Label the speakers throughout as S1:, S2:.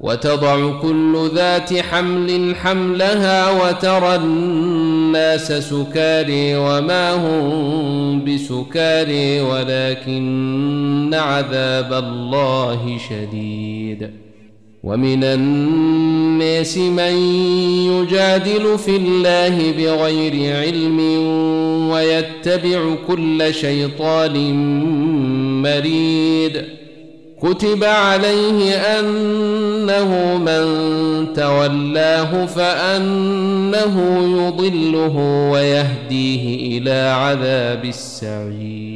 S1: وتضع كل ذات حمل حملها وترى الناس سكاري وما هم بسكاري ولكن عذاب الله شديد. ومن الناس من يجادل في الله بغير علم ويتبع كل شيطان مريد. كتب عليه أنه من تولاه فأنه يضله ويهديه إلى عذاب السعير.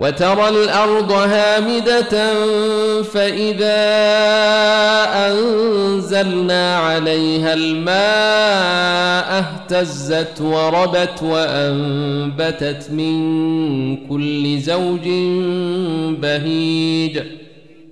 S1: وترى الأرض هامدة فإذا أنزلنا عليها الماء اهتزت وربت وأنبتت من كل زوج بهيج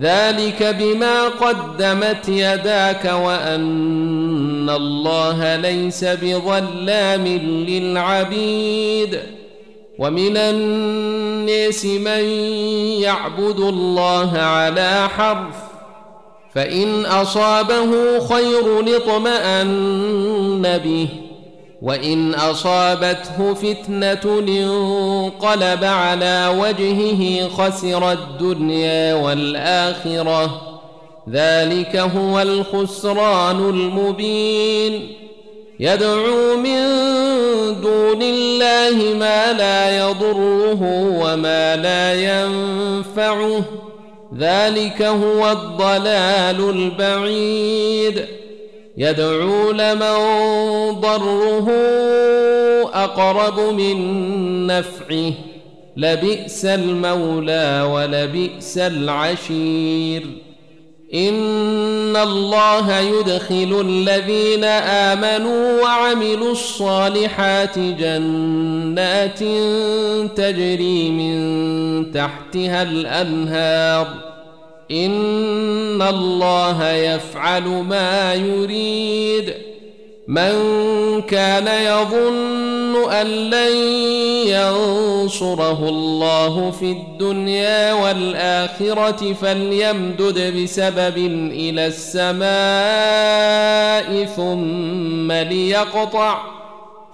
S1: ذلك بما قدمت يداك وأن الله ليس بظلام للعبيد ومن الناس من يعبد الله على حرف فإن أصابه خير اطمأن به وإن أصابته فتنة انقلب على وجهه خسر الدنيا والآخرة. ذلك هو الخسران المبين. يدعو من دون الله ما لا يضره وما لا ينفعه. ذلك هو الضلال البعيد. يدعو لمن ضره أقرب من نفعه. لبئس المولى ولبئس العشير. إن الله يدخل الذين آمنوا وعملوا الصالحات جنات تجري من تحتها الأنهار. ان الله يفعل ما يريد. من كان يظن أن لن ينصره الله في الدنيا والآخرة فليمدد بسبب إلى السماء ثم ليقطع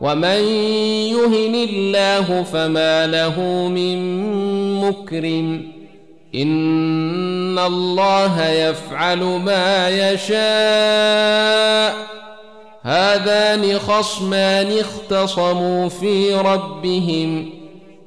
S1: ومن يهن الله فما له من مكرم ان الله يفعل ما يشاء هذان خصمان اختصموا في ربهم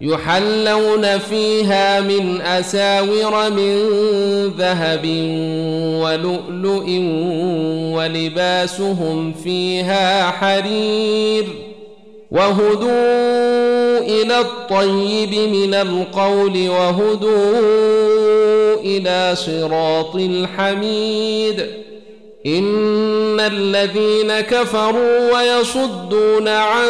S1: يحلون فيها من أساور من ذهب ولؤلؤ ولباسهم فيها حرير وهدوا إلى الطيب من القول وهدوا إلى صراط الحميد ان الذين كفروا ويصدون عن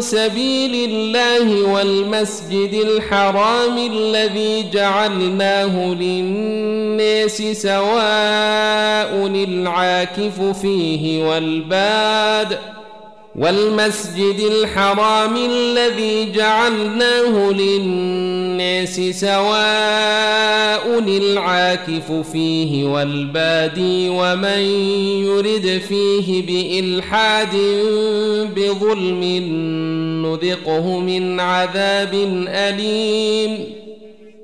S1: سبيل الله والمسجد الحرام الذي جعلناه للناس سواء العاكف فيه والباد والمسجد الحرام الذي جعلناه للناس سواء العاكف فيه والبادي ومن يرد فيه بإلحاد بظلم نذقه من عذاب أليم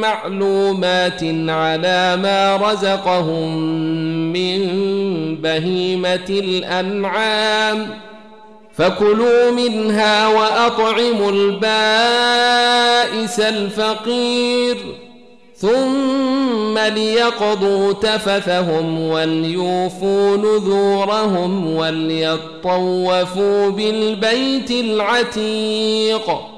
S1: معلومات على ما رزقهم من بهيمة الأنعام. فكلوا منها وأطعموا البائس الفقير. ثم ليقضوا تفثهم وليوفوا نذورهم وليطوفوا بالبيت العتيق.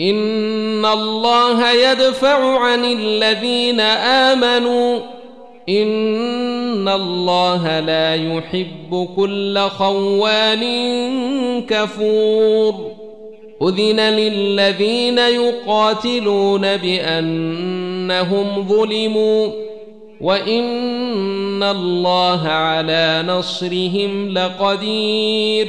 S1: ان الله يدفع عن الذين امنوا ان الله لا يحب كل خوان كفور اذن للذين يقاتلون بانهم ظلموا وان الله على نصرهم لقدير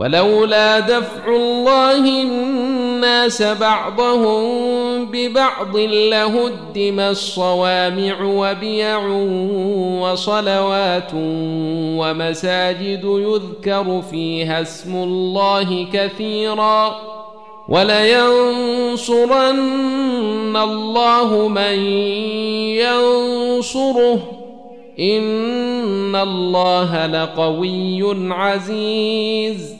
S1: ولولا دفع الله الناس بعضهم ببعض لهدم الصوامع وبيع وصلوات ومساجد يذكر فيها اسم الله كثيرا ولينصرن الله من ينصره إن الله لقوي عزيز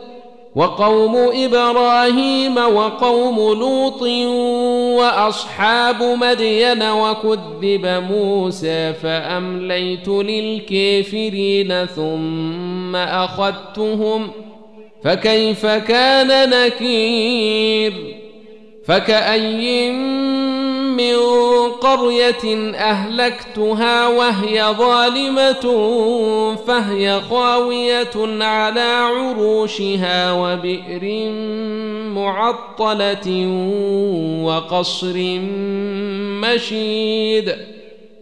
S1: وقوم إبراهيم وقوم لوط وأصحاب مدين وكذب موسى فأمليت للكافرين ثم أخذتهم فكيف كان نكير؟ فكأي من قرية أهلكتها وهي ظالمة فهي خاوية على عروشها وبئر معطلة وقصر مشيد.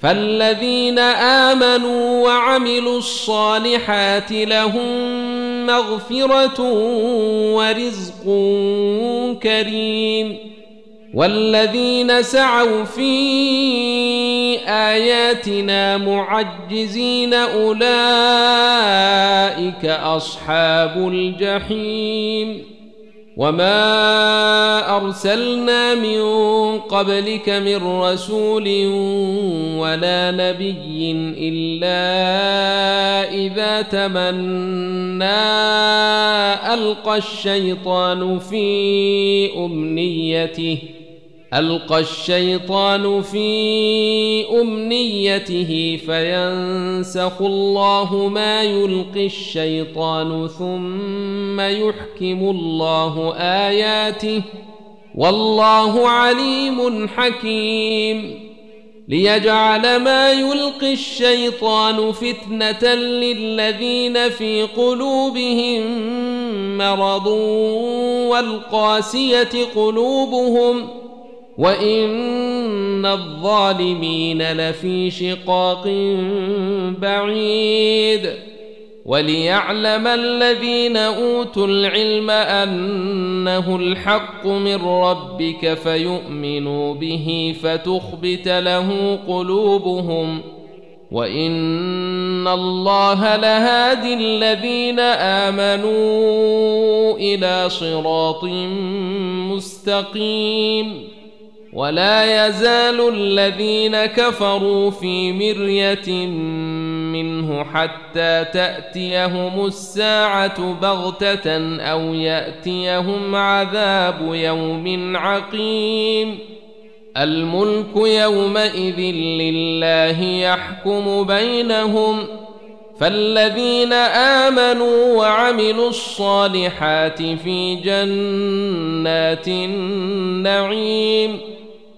S1: فالذين آمنوا وعملوا الصالحات لهم مغفرة ورزق كريم والذين سعوا في آياتنا معجزين أولئك أصحاب الجحيم وما ارسلنا من قبلك من رسول ولا نبي الا اذا تمنى القى الشيطان في امنيته ألقى الشيطان في أمنيته فينسخ الله ما يلقي الشيطان ثم يحكم الله آياته والله عليم حكيم ليجعل ما يلقي الشيطان فتنة للذين في قلوبهم مرض والقاسية قلوبهم وان الظالمين لفي شقاق بعيد وليعلم الذين اوتوا العلم انه الحق من ربك فيؤمنوا به فتخبت له قلوبهم وان الله لهادي الذين امنوا إلى صراط مستقيم ولا يزال الذين كفروا في مرية منه حتى تأتيهم الساعة بغتة أو يأتيهم عذاب يوم عقيم. الملك يومئذ لله يحكم بينهم. فالذين آمنوا وعملوا الصالحات في جنات النعيم.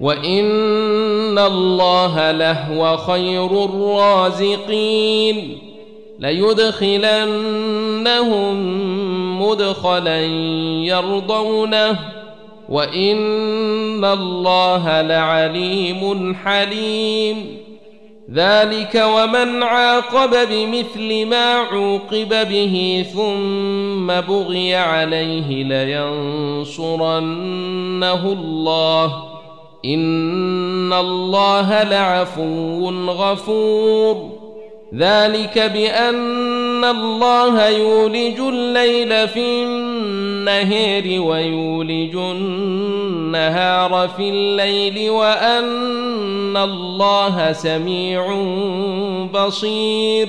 S1: وان الله لهو خير الرازقين ليدخلنهم مدخلا يرضونه وان الله لعليم حليم ذلك ومن عاقب بمثل ما عوقب به ثم بغي عليه لينصرنه الله ان الله لعفو غفور. ذلك بان الله يولج الليل في النهار ويولج النهار في الليل وان الله سميع بصير.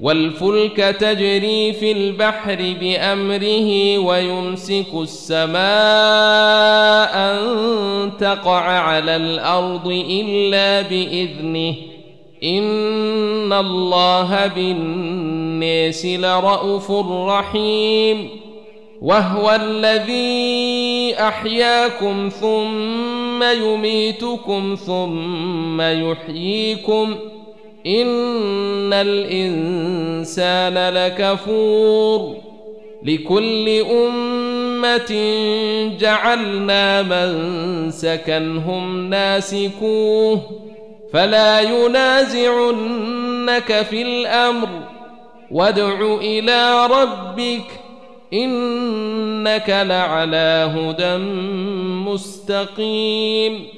S1: والفلك تجري في البحر بأمره ويمسك السماء أن تقع على الأرض إلا بإذنه. إن الله بالناس لرءوف رحيم. وهو الذي أحياكم ثم يميتكم ثم يحييكم ان الانسان لكفور لكل امه جعلنا من سكنهم ناسكوه فلا ينازعنك في الامر وادع إلى ربك انك لعلى هدى مستقيم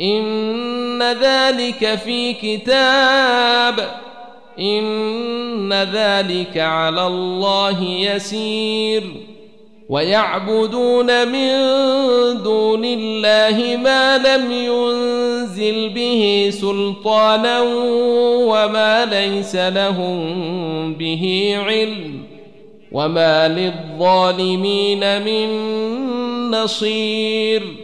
S1: ان ذلك في كتاب ان ذلك على الله يسير ويعبدون من دون الله ما لم ينزل به سلطانا وما ليس لهم به علم وما للظالمين من نصير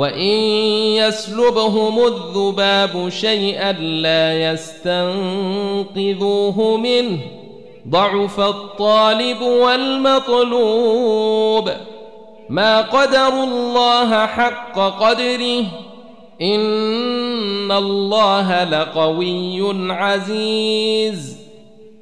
S1: وان يسلبهم الذباب شيئا لا يستنقذوه منه ضعف الطالب والمطلوب ما قدروا الله حق قدره ان الله لقوي عزيز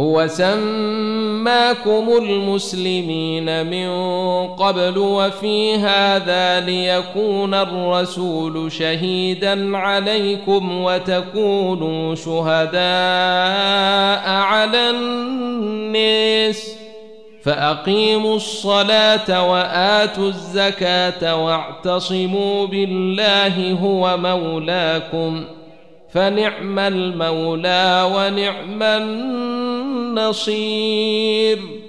S1: هو سماكم المسلمين من قبل وفي هذا ليكون الرسول شهيدا عليكم وتكونوا شهداء على الناس. فأقيموا الصلاة وآتوا الزكاة واعتصموا بالله هو مولاكم. فنعم المولى ونعم النصير نصير